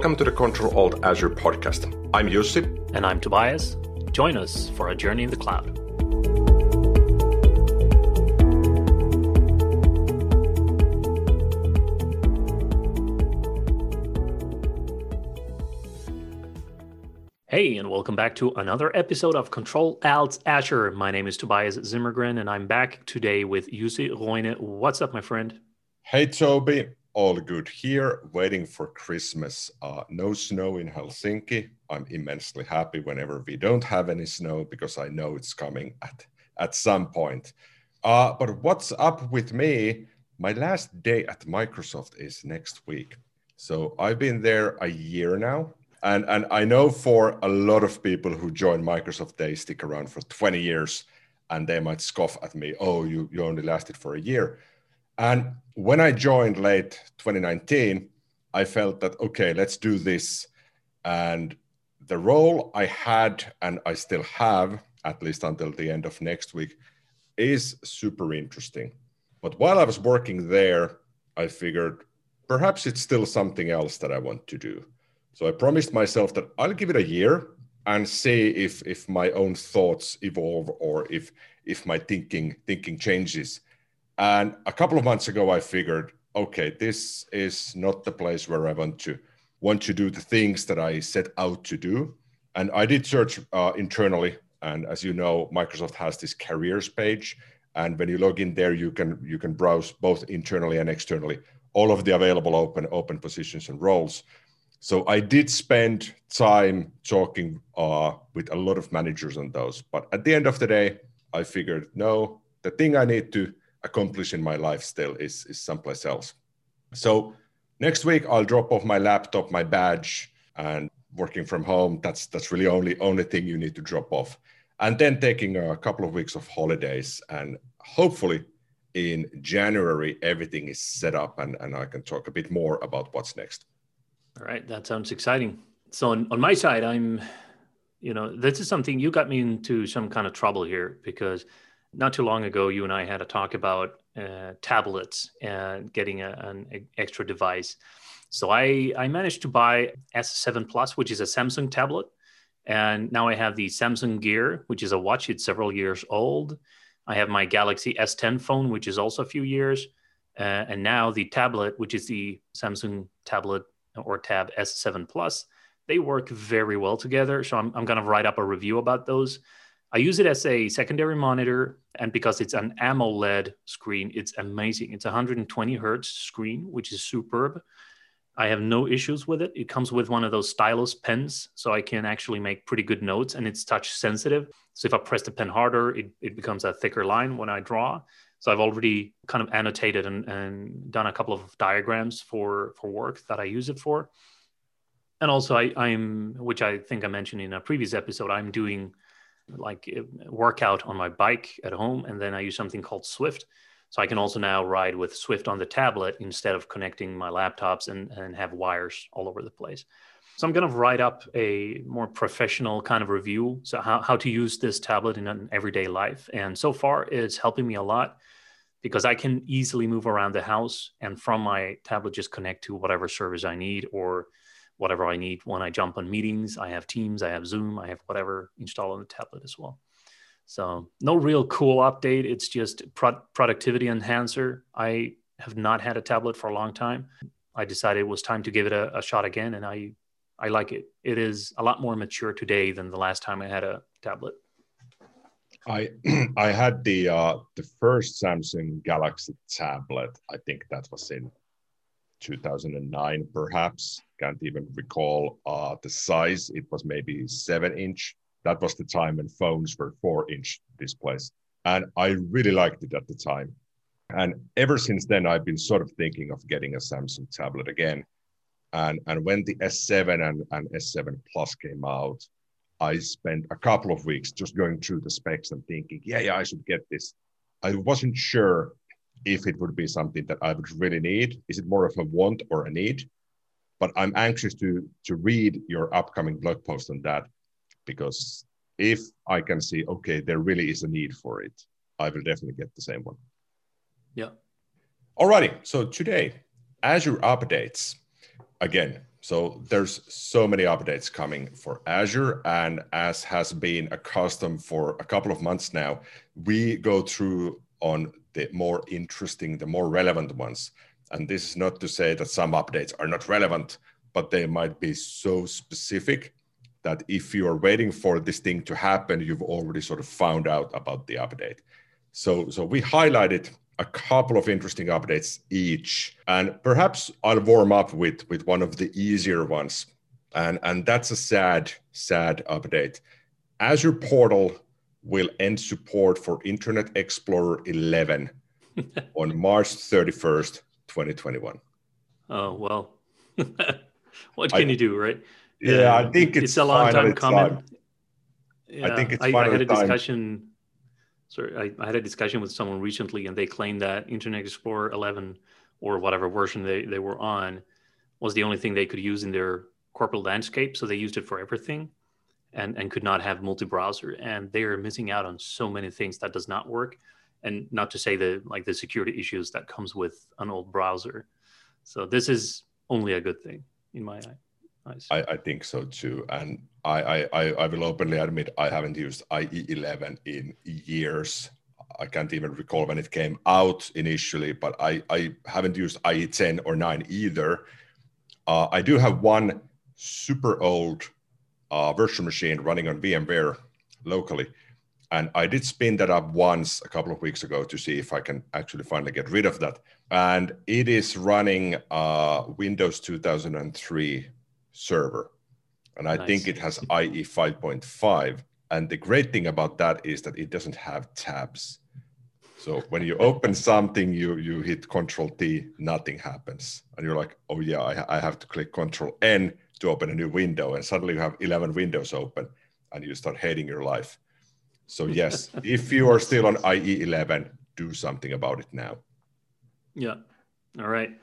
Welcome to the Control Alt Azure podcast. I'm Jussi. And I'm Tobias. Join us for a journey in the cloud. Hey, and welcome back to another episode of Control Alt Azure. My name is Tobias Zimmergren, and I'm back today with Jussi Roine. What's up, my friend? Hey, Toby. All good here, waiting for Christmas. Uh, no snow in Helsinki. I'm immensely happy whenever we don't have any snow because I know it's coming at, at some point. Uh, but what's up with me? My last day at Microsoft is next week. So I've been there a year now and and I know for a lot of people who join Microsoft, they stick around for 20 years, and they might scoff at me. Oh, you you only lasted for a year. And when I joined late 2019, I felt that okay, let's do this. And the role I had and I still have, at least until the end of next week, is super interesting. But while I was working there, I figured perhaps it's still something else that I want to do. So I promised myself that I'll give it a year and see if if my own thoughts evolve or if if my thinking thinking changes. And a couple of months ago, I figured, okay, this is not the place where I want to want to do the things that I set out to do. And I did search uh, internally, and as you know, Microsoft has this careers page, and when you log in there, you can you can browse both internally and externally all of the available open open positions and roles. So I did spend time talking uh, with a lot of managers on those. But at the end of the day, I figured, no, the thing I need to accomplish in my life still is, is someplace else. So next week I'll drop off my laptop, my badge, and working from home. That's that's really only only thing you need to drop off. And then taking a couple of weeks of holidays and hopefully in January everything is set up and, and I can talk a bit more about what's next. All right, that sounds exciting. So on, on my side, I'm, you know, this is something you got me into some kind of trouble here because not too long ago, you and I had a talk about uh, tablets and getting a, an extra device. So I I managed to buy S7 Plus, which is a Samsung tablet, and now I have the Samsung Gear, which is a watch. It's several years old. I have my Galaxy S10 phone, which is also a few years, uh, and now the tablet, which is the Samsung tablet or Tab S7 Plus. They work very well together. So I'm, I'm going to write up a review about those. I use it as a secondary monitor, and because it's an AMOLED screen, it's amazing. It's 120 hertz screen, which is superb. I have no issues with it. It comes with one of those stylus pens, so I can actually make pretty good notes, and it's touch sensitive. So if I press the pen harder, it, it becomes a thicker line when I draw. So I've already kind of annotated and, and done a couple of diagrams for for work that I use it for. And also I, I'm, which I think I mentioned in a previous episode, I'm doing like eh, workout on my bike at home, and then I use something called Zwift. So I can also now ride with Zwift on the tablet instead of connecting my laptops and, and have wires all over the place. So I'm going to write up a more professional kind of review. So how, how to use this tablet in an everyday life. And so far it's helping me a lot because I can easily move around the house and from my tablet just connect to whatever service I need or whatever I need when I jump on meetings. I have Teams, I have Zoom, I have whatever installed on the tablet as well. So no real cool update. It's just pro- productivity enhancer. I have not had a tablet for a long time. I decided it was time to give it a, a shot again, and I I like it. It is a lot more mature today than the last time I had a tablet. I I had the uh, the first Samsung Galaxy tablet. I think that was in 2009, perhaps. Can't even recall uh, the size. It was maybe seven inch. That was the time when phones were four inch displays, and I really liked it at the time. And ever since then, I've been sort of thinking of getting a Samsung tablet again and, and when the S7 and, and S7 Plus came out, I spent a couple of weeks just going through the specs and thinking, yeah, yeah, I should get this. I wasn't sure if it would be something that I would really need. Is it more of a want or a need? But I'm anxious to to read your upcoming blog post on that because if I can see, okay, there really is a need for it, I will definitely get the same one. Yeah. Alrighty. So today, Azure updates again So there's so many updates coming for Azure, and as has been a custom for a couple of months now, we go through on the more interesting, the more relevant ones. And this is not to say that some updates are not relevant, but they might be so specific that if you are waiting for this thing to happen, you've already sort of found out about the update. So, so we highlighted a couple of interesting updates each, and perhaps I'll warm up with with one of the easier ones, and and that's a sad sad update. Azure Portal will end support for Internet Explorer 11 on March 31st, 2021. Oh well, what can I, you do, right? Yeah, I think it's, it's a long time coming. Time. Yeah, I think it's. I, I had a time. discussion. Sorry, I, I, had a discussion with someone recently, and they claimed that Internet Explorer 11 or whatever version they, they were on was the only thing they could use in their corporate landscape. So they used it for everything, and and could not have multi-browser. And they are missing out on so many things that does not work. And not to say the like the security issues that comes with an old browser. So this is only a good thing in my eye. I, I, think so too. And I, I, I will openly admit I haven't used IE11 in years. I can't even recall when it came out initially, but I, I haven't used IE10 or 9 either. Uh, I do have one super old uh, virtual machine running on VMware locally. And I did spin that up once a couple of weeks ago to see if I can actually finally get rid of that. And it is running uh, Windows 2003 server. And I nice. think it has IE 5.5. And the great thing about that is that it doesn't have tabs. So when you open something, you you hit Control T, nothing happens, and you're like, oh yeah, I, I have to click Control N to open a new window, and suddenly you have 11 windows open, and you start hating your life. So yes, if you are still on IE 11, do something about it now. Yeah. All right.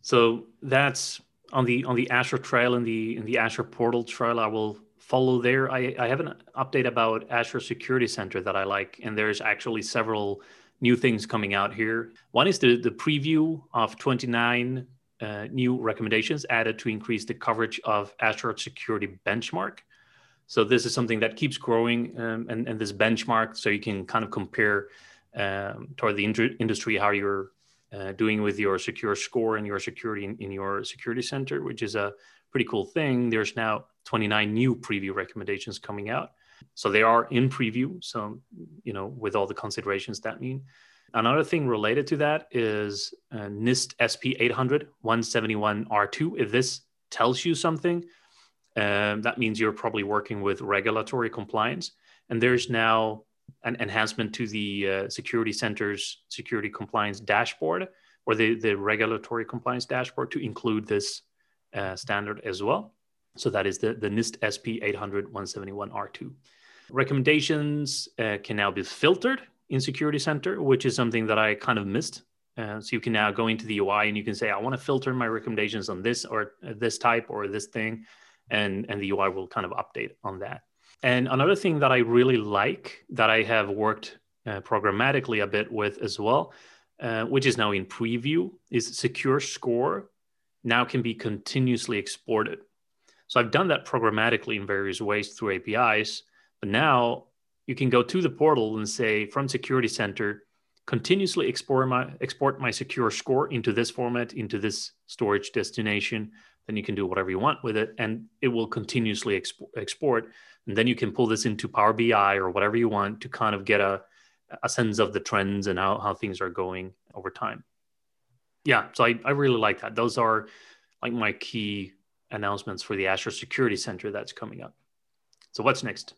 So that's on the on the Azure Trail and the in the Azure Portal Trail, I will follow there. I, I have an update about Azure Security Center that I like, and there's actually several new things coming out here. One is the the preview of 29 uh, new recommendations added to increase the coverage of Azure Security Benchmark. So this is something that keeps growing, um, and, and this benchmark, so you can kind of compare um, toward the industry how you're uh, doing with your secure score and your security in, in, your security center, which is a pretty cool thing. There's now 29 new preview recommendations coming out. So they are in preview. So, you know, with all the considerations that mean. Another thing related to that is uh, NIST SP 800 171R2. If this tells you something, um, that means you're probably working with regulatory compliance. And there's now an enhancement to the uh, security center's security compliance dashboard or the, the regulatory compliance dashboard to include this uh, standard as well. So that is the, the NIST SP 800 171R2. Recommendations uh, can now be filtered in Security Center, which is something that I kind of missed. Uh, so you can now go into the UI and you can say, I want to filter my recommendations on this or this type or this thing. And, and the UI will kind of update on that. And another thing that I really like that I have worked uh, programmatically a bit with as well, uh, which is now in preview, is Secure Score now can be continuously exported. So I've done that programmatically in various ways through APIs, but now you can go to the portal and say from Security Center, continuously export my export my secure score into this format, into this storage destination. Then you can do whatever you want with it, and it will continuously expo- export and then you can pull this into Power BI or whatever you want to kind of get a, a sense of the trends and how, how things are going over time. Yeah, so I, I really like that. Those are like my key announcements for the Azure Security Center that's coming up. So what's next?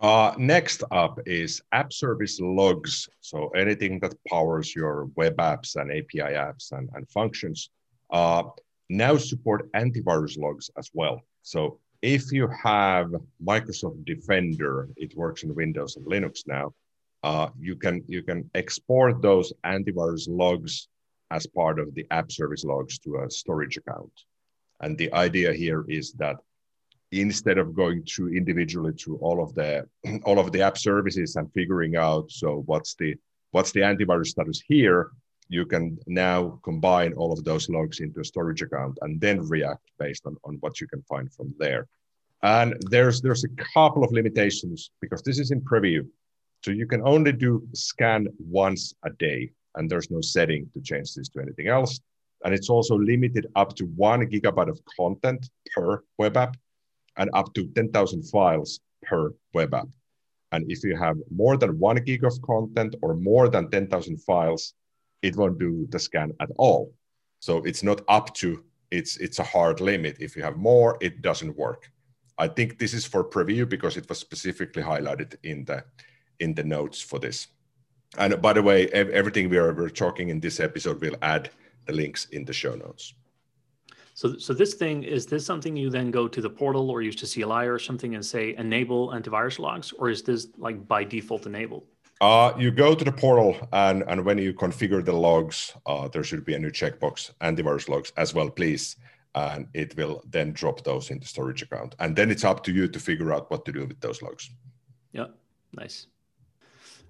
Uh, next up is app service logs. So anything that powers your web apps and API apps and, and functions uh, now support antivirus logs as well. So if you have Microsoft Defender, it works in Windows and Linux now. Uh, you can you can export those antivirus logs as part of the app service logs to a storage account. And the idea here is that instead of going through individually through all of the all of the app services and figuring out so what's the what's the antivirus status here, you can now combine all of those logs into a storage account and then react based on, on what you can find from there. And there's there's a couple of limitations because this is in preview. So you can only do scan once a day, and there's no setting to change this to anything else. And it's also limited up to one gigabyte of content per web app and up to 10,000 files per web app. And if you have more than one gig of content or more than 10,000 files, it won't do the scan at all. So it's not up to, it's, it's a hard limit. If you have more, it doesn't work. I think this is for preview because it was specifically highlighted in the, in the notes for this. And by the way, everything we are we're talking in this episode, we'll add the links in the show notes. So, so this thing is this something you then go to the portal or use to CLI or something and say enable antivirus logs, or is this like by default enabled? Uh, you go to the portal and and when you configure the logs, uh, there should be a new checkbox antivirus logs as well, please, and it will then drop those into storage account, and then it's up to you to figure out what to do with those logs. Yeah, nice.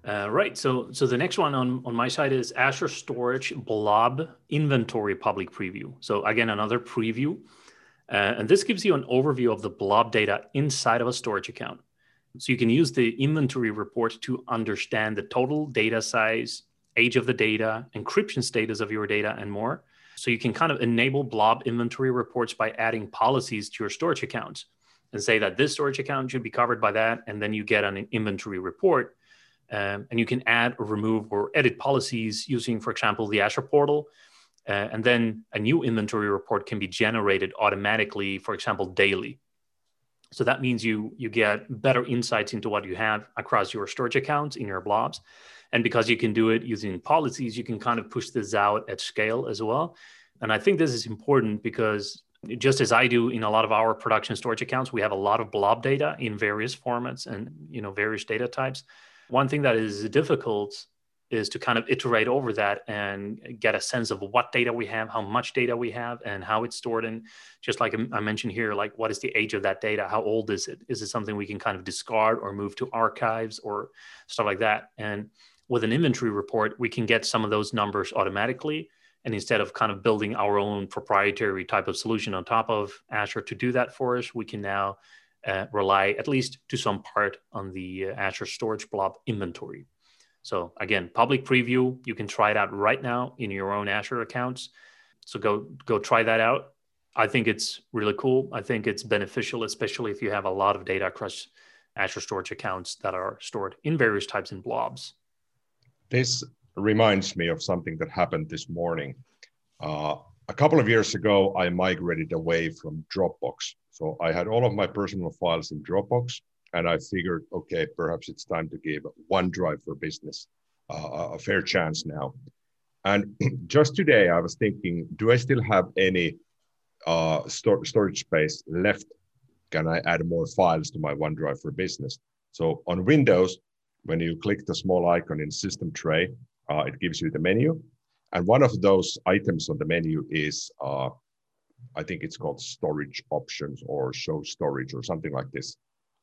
Uh, right. So, so the next one on, on my side is Azure Storage Blob Inventory Public Preview. So again, another preview. Uh, and this gives you an overview of the blob data inside of a storage account. So you can use the inventory report to understand the total data size, age of the data, encryption status of your data, and more. So you can kind of enable blob inventory reports by adding policies to your storage accounts and say that this storage account should be covered by that. And then you get an inventory report um, and you can add or remove or edit policies using, for example, the Azure portal. Uh, and then a new inventory report can be generated automatically, for example, daily. So that means you you get better insights into what you have across your storage accounts in your blobs. And because you can do it using policies, you can kind of push this out at scale as well. And I think this is important because just as I do in a lot of our production storage accounts, we have a lot of blob data in various formats and you know various data types. One thing that is difficult is to kind of iterate over that and get a sense of what data we have, how much data we have, and how it's stored. And just like I mentioned here, like what is the age of that data? How old is it? Is it something we can kind of discard or move to archives or stuff like that? And with an inventory report, we can get some of those numbers automatically. And instead of kind of building our own proprietary type of solution on top of Azure to do that for us, we can now uh, rely at least to some part on the uh, Azure Storage Blob inventory. So again, public preview, you can try it out right now in your own Azure accounts. So go go try that out. I think it's really cool. I think it's beneficial, especially if you have a lot of data across Azure storage accounts that are stored in various types and blobs. This reminds me of something that happened this morning. Uh, a couple of years ago, I migrated away from Dropbox so I had all of my personal files in Dropbox, and I figured, okay, perhaps it's time to give OneDrive for Business uh, a fair chance now. And just today, I was thinking, do I still have any uh, store, storage space left? Can I add more files to my OneDrive for Business? So on Windows, when you click the small icon in System Tray, uh, it gives you the menu. And one of those items on the menu is uh, I think it's called storage options or show storage or something like this.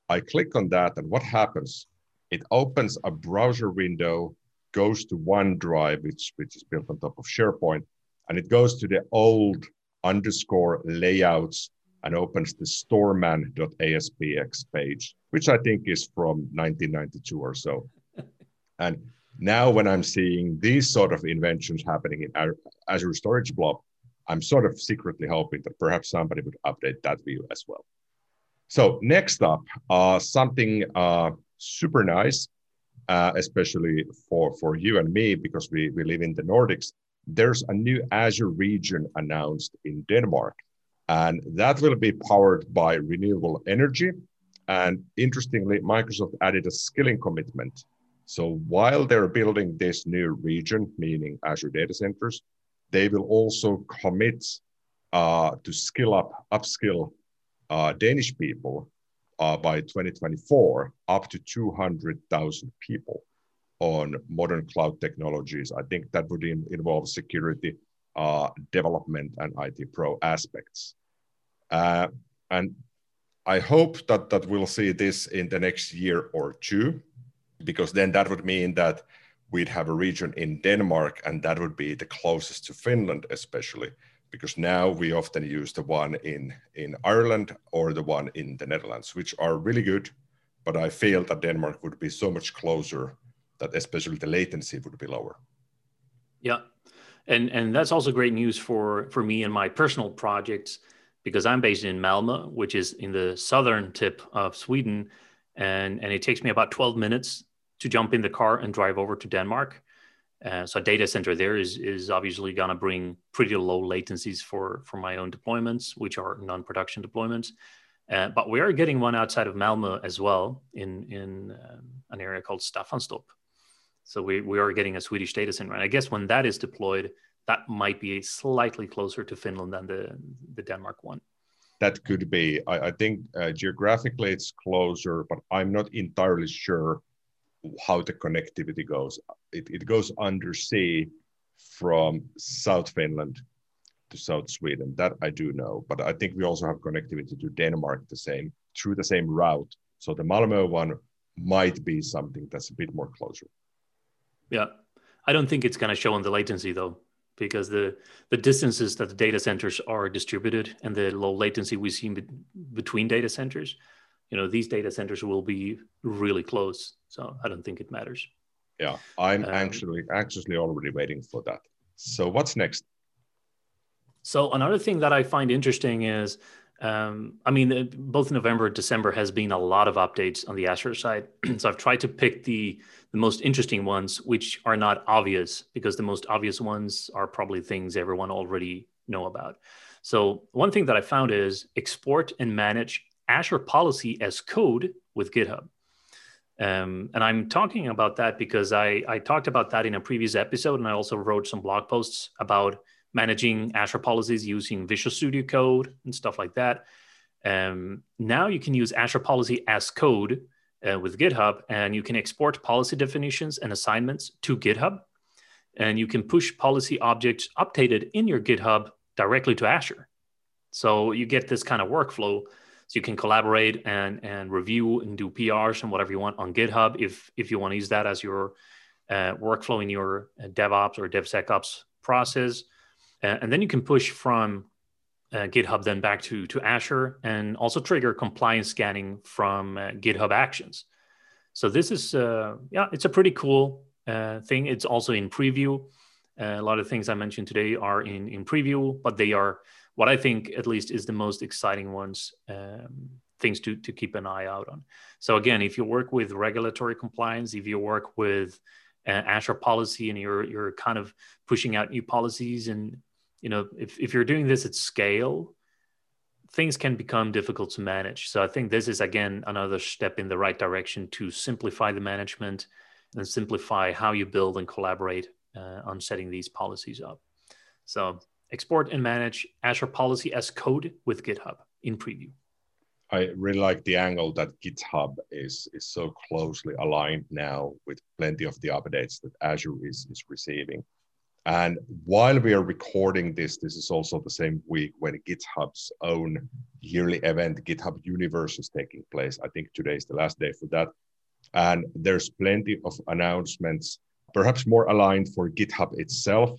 I click on that, and what happens? It opens a browser window, goes to OneDrive, which, which is built on top of SharePoint, and it goes to the old underscore layouts and opens the storman.aspx page, which I think is from 1992 or so. and now, when I'm seeing these sort of inventions happening in Azure Storage Blob, I'm sort of secretly hoping that perhaps somebody would update that view as well. So next up, uh, something uh, super nice, uh, especially for, for you and me, because we, we live in the Nordics. There's a new Azure region announced in Denmark, and that will be powered by renewable energy. And interestingly, Microsoft added a skilling commitment. So while they're building this new region, meaning Azure data centers, they will also commit uh, to skill up, upskill uh, Danish people uh, by 2024, up to 200,000 people on modern cloud technologies. I think that would in, involve security, uh, development, and IT pro aspects. Uh, and I hope that, that we'll see this in the next year or two, because then that would mean that we'd have a region in Denmark, and that would be the closest to Finland, especially because now we often use the one in in Ireland or the one in the Netherlands, which are really good. But I feel that Denmark would be so much closer that especially the latency would be lower. Yeah, and and that's also great news for for me and my personal projects because I'm based in Malmö, which is in the southern tip of Sweden, and and it takes me about 12 minutes to jump in the car and drive over to Denmark. Uh, so a data center there is is obviously going to bring pretty low latencies for for my own deployments, which are non-production deployments. Uh, but we are getting one outside of Malmö as well in in um, an area called Staffanstorp. So we we are getting a Swedish data center, and I guess when that is deployed, that might be slightly closer to Finland than the the Denmark one. That could be. I, I think uh, geographically it's closer, but I'm not entirely sure how the connectivity goes. It, it goes undersea from South Finland to South Sweden. That I do know, but I think we also have connectivity to Denmark the same through the same route. So the Malmö one might be something that's a bit more closer. Yeah, I don't think it's going to show on the latency though, because the the distances that the data centers are distributed and the low latency we see be- between data centers you know these data centers will be really close so i don't think it matters. Yeah i'm um, actually anxiously already waiting for that. So what's next? So another thing that i find interesting is um, i mean both november and december has been a lot of updates on the azure side. So i've tried to pick the the most interesting ones which are not obvious because the most obvious ones are probably things everyone already know about. So one thing that i found is export and manage Azure policy as code with GitHub. Um, and I'm talking about that because I, I talked about that in a previous episode, and I also wrote some blog posts about managing Azure policies using Visual Studio Code and stuff like that. Um, now you can use Azure policy as code uh, with GitHub, and you can export policy definitions and assignments to GitHub, and you can push policy objects updated in your GitHub directly to Azure. So you get this kind of workflow so you can collaborate and and review and do PRs and whatever you want on GitHub if if you want to use that as your uh, workflow in your uh, DevOps or DevSecOps process. Uh, and then you can push from uh, GitHub then back to to Azure and also trigger compliance scanning from uh, GitHub Actions. So this is uh, yeah, it's a pretty cool thing. It's also in preview. a lot of things I mentioned today are in in preview, but they are what I think at least is the most exciting ones, um, things to, to keep an eye out on. So again, if you work with regulatory compliance, if you work with uh, Azure policy and you're, you're kind of pushing out new policies and, you know, if, if you're doing this at scale, things can become difficult to manage. So I think this is again another step in the right direction to simplify the management and simplify how you build and collaborate uh, on setting these policies up. So export and manage Azure policy as code with GitHub in preview. I really like the angle that GitHub is, is so closely aligned now with plenty of the updates that Azure is, is receiving. And while we are recording this, this is also the same week when GitHub's own yearly event, GitHub Universe, is taking place. I think today is the last day for that. And there's plenty of announcements, perhaps more aligned for GitHub itself,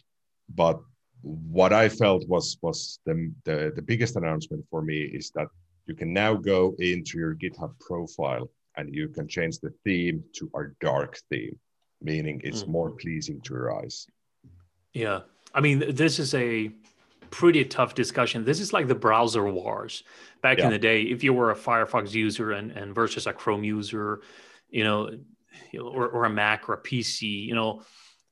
but what I felt was was the, the, the biggest announcement for me is that you can now go into your GitHub profile and you can change the theme to our dark theme, meaning it's mm. more pleasing to your eyes. Yeah, I mean this is a pretty tough discussion. This is like the browser wars back yeah. in the day. If you were a Firefox user and, and versus a Chrome user, you know, or, or a Mac or a PC, you know,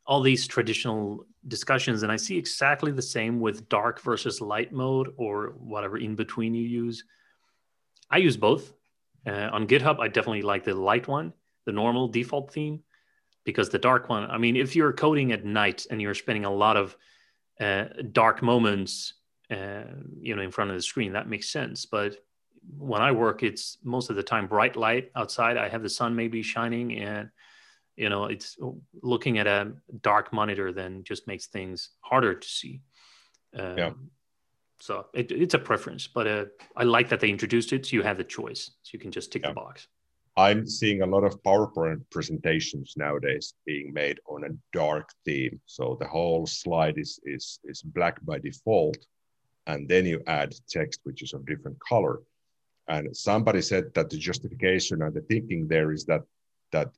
all these traditional discussions and i see exactly the same with dark versus light mode or whatever in between you use. I use both. Uh, on github i definitely like the light one the normal default theme because the dark one i mean if you're coding at night and you're spending a lot of uh, dark moments uh, you know in front of the screen that makes sense. But when i work it's most of the time bright light outside. I have the sun maybe shining and you know it's looking at a dark monitor then just makes things harder to see um, yeah so it, it's a preference but uh, i like that they introduced it so you have the choice so you can just tick yeah. the box I'm seeing a lot of PowerPoint presentations nowadays being made on a dark theme. So the whole slide is is is black by default, and then you add text which is of different color. And somebody said that the justification and the thinking there is that that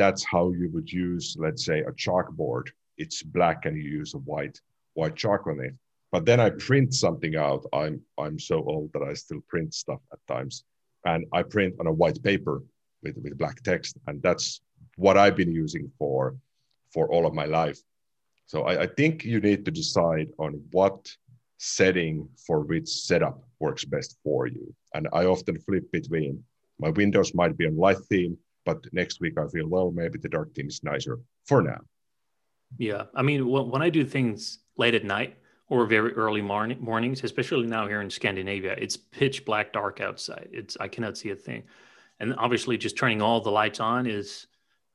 that's how you would use, let's say, a chalkboard. It's black and you use a white white chalk on it. But then I print something out. I'm I'm so old that I still print stuff at times, and I print on a white paper with with black text, and that's what I've been using for for all of my life. So I, I think you need to decide on what setting for which setup works best for you. And I often flip between my windows might be on light theme, but next week I feel, well, maybe the dark theme is nicer for now. Yeah. I mean, when I do things late at night or very early morning, mornings, especially now here in Scandinavia, it's pitch black dark outside. It's, I cannot see a thing. And obviously just turning all the lights on is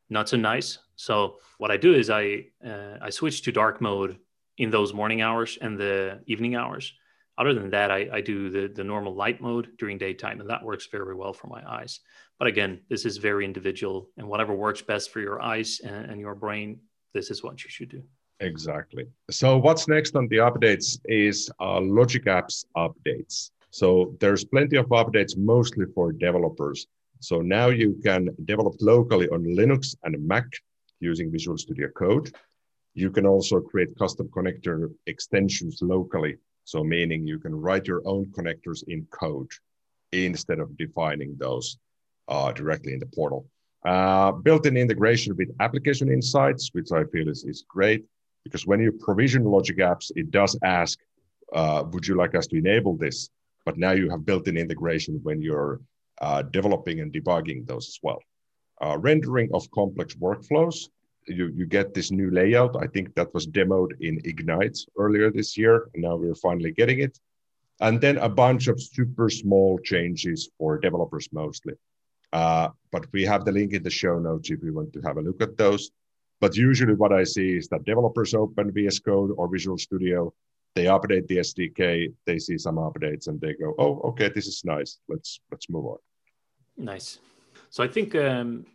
not so nice. So what I do is I, uh, I switch to dark mode in those morning hours and the evening hours. Other than that, I, I do the, the normal light mode during daytime, and that works very well for my eyes. But again, this is very individual, and whatever works best for your eyes and, and your brain, this is what you should do. Exactly. So, what's next on the updates is uh, Logic Apps updates. So, there's plenty of updates, mostly for developers. So, now you can develop locally on Linux and Mac using Visual Studio Code. You can also create custom connector extensions locally. So meaning you can write your own connectors in code instead of defining those uh, directly in the portal. Uh, built-in integration with application insights, which I feel is, is great because when you provision logic apps, it does ask, uh, would you like us to enable this? But now you have built-in integration when you're uh, developing and debugging those as well. Uh, rendering of complex workflows you, you get this new layout. I think that was demoed in Ignite earlier this year. And now we're finally getting it. And then a bunch of super small changes for developers mostly. Uh, but we have the link in the show notes if you want to have a look at those. But usually what I see is that developers open VS Code or Visual Studio, they update the SDK, they see some updates and they go, oh, okay, this is nice. Let's let's move on. Nice. So I think um,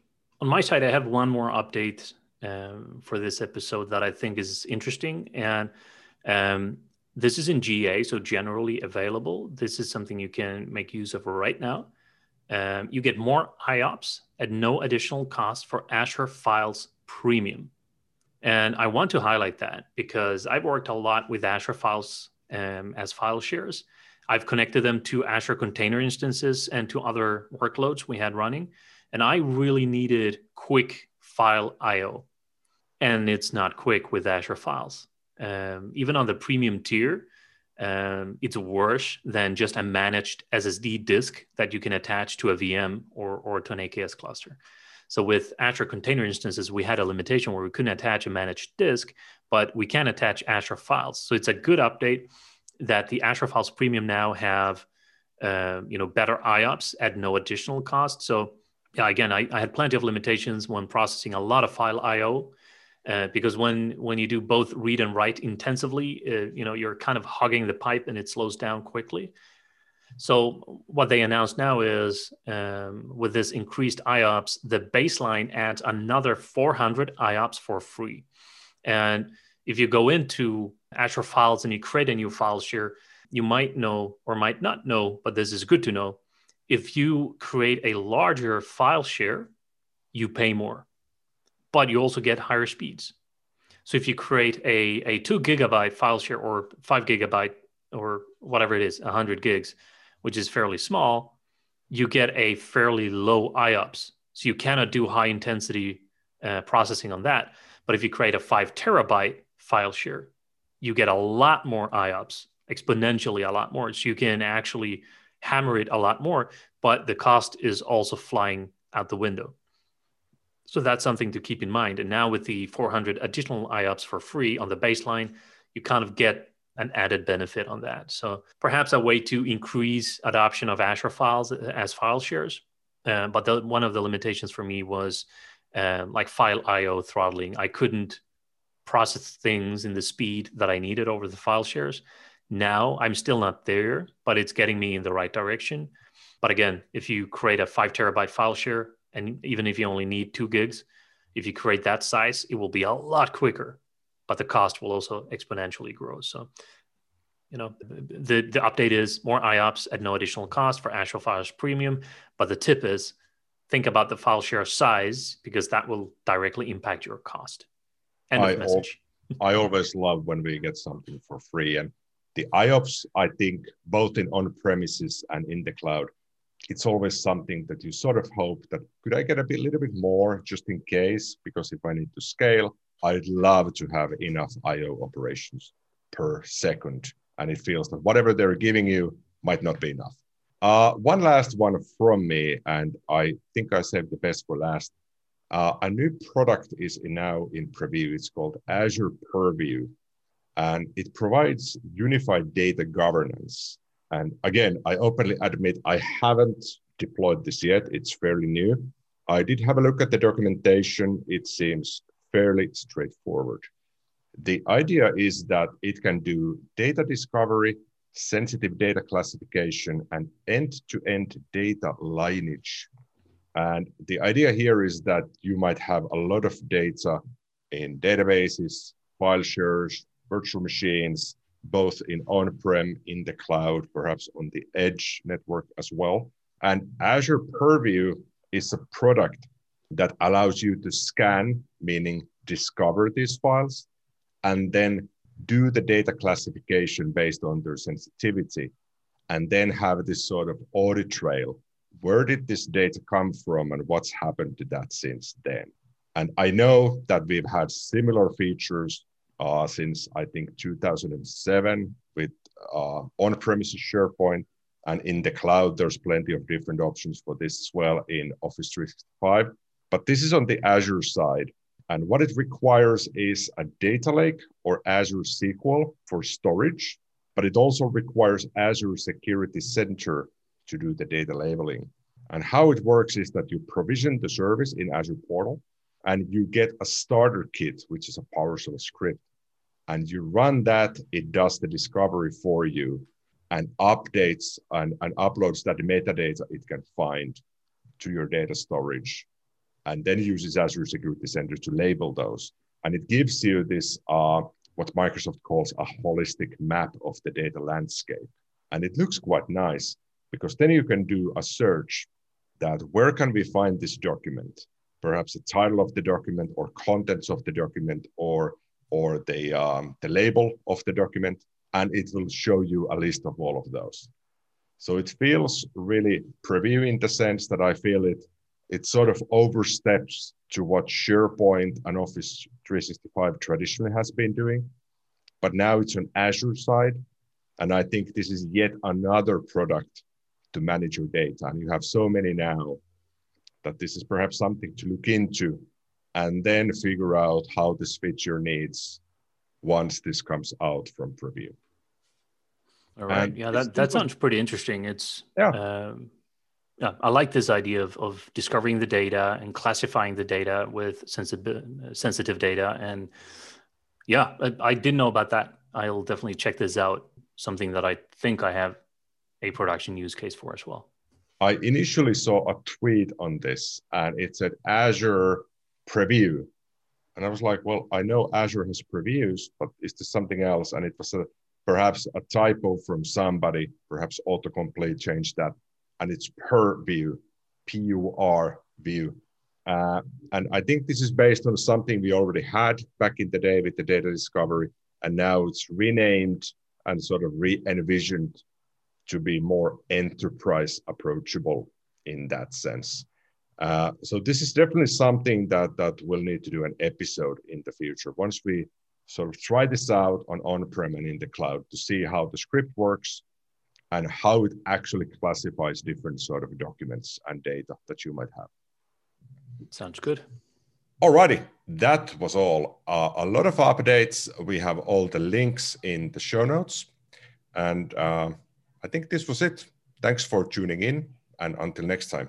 on my side, I have one more update um, for this episode that I think is interesting. And um, this is in GA, so generally available. This is something you can make use of right now. Um, you get more IOPS at no additional cost for Azure Files Premium. And I want to highlight that because I've worked a lot with Azure Files um, as file shares. I've connected them to Azure container instances and to other workloads we had running. And I really needed quick file IO and it's not quick with Azure Files. Um, even on the premium tier, um, it's worse than just a managed SSD disk that you can attach to a VM or, or to an AKS cluster. So with Azure Container Instances, we had a limitation where we couldn't attach a managed disk, but we can attach Azure Files. So it's a good update that the Azure Files Premium now have, uh, you know, better IOPS at no additional cost. So yeah, again, I, I had plenty of limitations when processing a lot of file I/O uh, because when when you do both read and write intensively, uh, you know you're kind of hugging the pipe and it slows down quickly. So what they announced now is um, with this increased IOPS, the baseline adds another 400 IOPS for free. And if you go into Azure Files and you create a new file share, you might know or might not know, but this is good to know. If you create a larger file share, you pay more but you also get higher speeds. So if you create a, a two gigabyte file share or five gigabyte or whatever it is, 100 gigs, which is fairly small, you get a fairly low IOPS. So you cannot do high intensity uh, processing on that. But if you create a five terabyte file share, you get a lot more IOPS, exponentially a lot more. So you can actually hammer it a lot more, but the cost is also flying out the window. So that's something to keep in mind. And now with the 400 additional IOPS for free on the baseline, you kind of get an added benefit on that. So perhaps a way to increase adoption of Azure files as file shares. Uh, but the, one of the limitations for me was uh, like file IO throttling. I couldn't process things in the speed that I needed over the file shares. Now I'm still not there, but it's getting me in the right direction. But again, if you create a five terabyte file share, and even if you only need two gigs, if you create that size, it will be a lot quicker, but the cost will also exponentially grow. So, you know, the, the update is more IOPS at no additional cost for Azure Files Premium. But the tip is think about the file share size because that will directly impact your cost. End I of message. Al- I always love when we get something for free. And the IOPS, I think, both in on premises and in the cloud, it's always something that you sort of hope that could I get a bit, little bit more just in case? Because if I need to scale, I'd love to have enough IO operations per second. And it feels that whatever they're giving you might not be enough. Uh, one last one from me, and I think I saved the best for last. Uh, a new product is now in preview. It's called Azure Purview, and it provides unified data governance. And again, I openly admit I haven't deployed this yet. It's fairly new. I did have a look at the documentation. It seems fairly straightforward. The idea is that it can do data discovery, sensitive data classification, and end to end data lineage. And the idea here is that you might have a lot of data in databases, file shares, virtual machines, both in on-prem, in the cloud, perhaps on the edge network as well. And Azure Purview is a product that allows you to scan, meaning discover these files, and then do the data classification based on their sensitivity, and then have this sort of audit trail. Where did this data come from, and what's happened to that since then? And I know that we've had similar features uh, since I think 2007 with uh, on-premises SharePoint, and in the cloud there's plenty of different options for this as well in Office 365. But this is on the Azure side, and what it requires is a data lake or Azure SQL for storage, but it also requires Azure Security Center to do the data labeling. And how it works is that you provision the service in Azure Portal and you get a starter kit, which is a PowerShell script and you run that, it does the discovery for you and updates and, and uploads that metadata it can find to your data storage and then uses Azure Security Center to label those. And it gives you this, uh, what Microsoft calls a holistic map of the data landscape. And it looks quite nice because then you can do a search that where can we find this document? Perhaps the title of the document or contents of the document or or the, um, the label of the document, and it will show you a list of all of those. So it feels really preview in the sense that I feel it, it sort of oversteps to what SharePoint and Office 365 traditionally has been doing. But now it's on Azure side. And I think this is yet another product to manage your data. And you have so many now that this is perhaps something to look into and then figure out how this fits your needs once this comes out from preview. All right. And yeah, that, that sounds pretty interesting. It's yeah. Um, yeah, I like this idea of, of discovering the data and classifying the data with sensitive sensitive data. And yeah, I, I didn't know about that. I'll definitely check this out. Something that I think I have a production use case for as well. I initially saw a tweet on this, and it said Azure preview. And I was like, well, I know Azure has previews, but is this something else? And it was a, perhaps a typo from somebody, perhaps autocomplete changed that. And it's per view, P U R view. Uh, and I think this is based on something we already had back in the day with the data discovery. And now it's renamed and sort of re envisioned to be more enterprise approachable in that sense. Uh, so this is definitely something that that we'll need to do an episode in the future once we sort of try this out on on-prem and in the cloud to see how the script works and how it actually classifies different sort of documents and data that you might have. Sounds good. Alrighty, that was all. Uh, a lot of updates. We have all the links in the show notes, and uh, I think this was it. Thanks for tuning in, and until next time.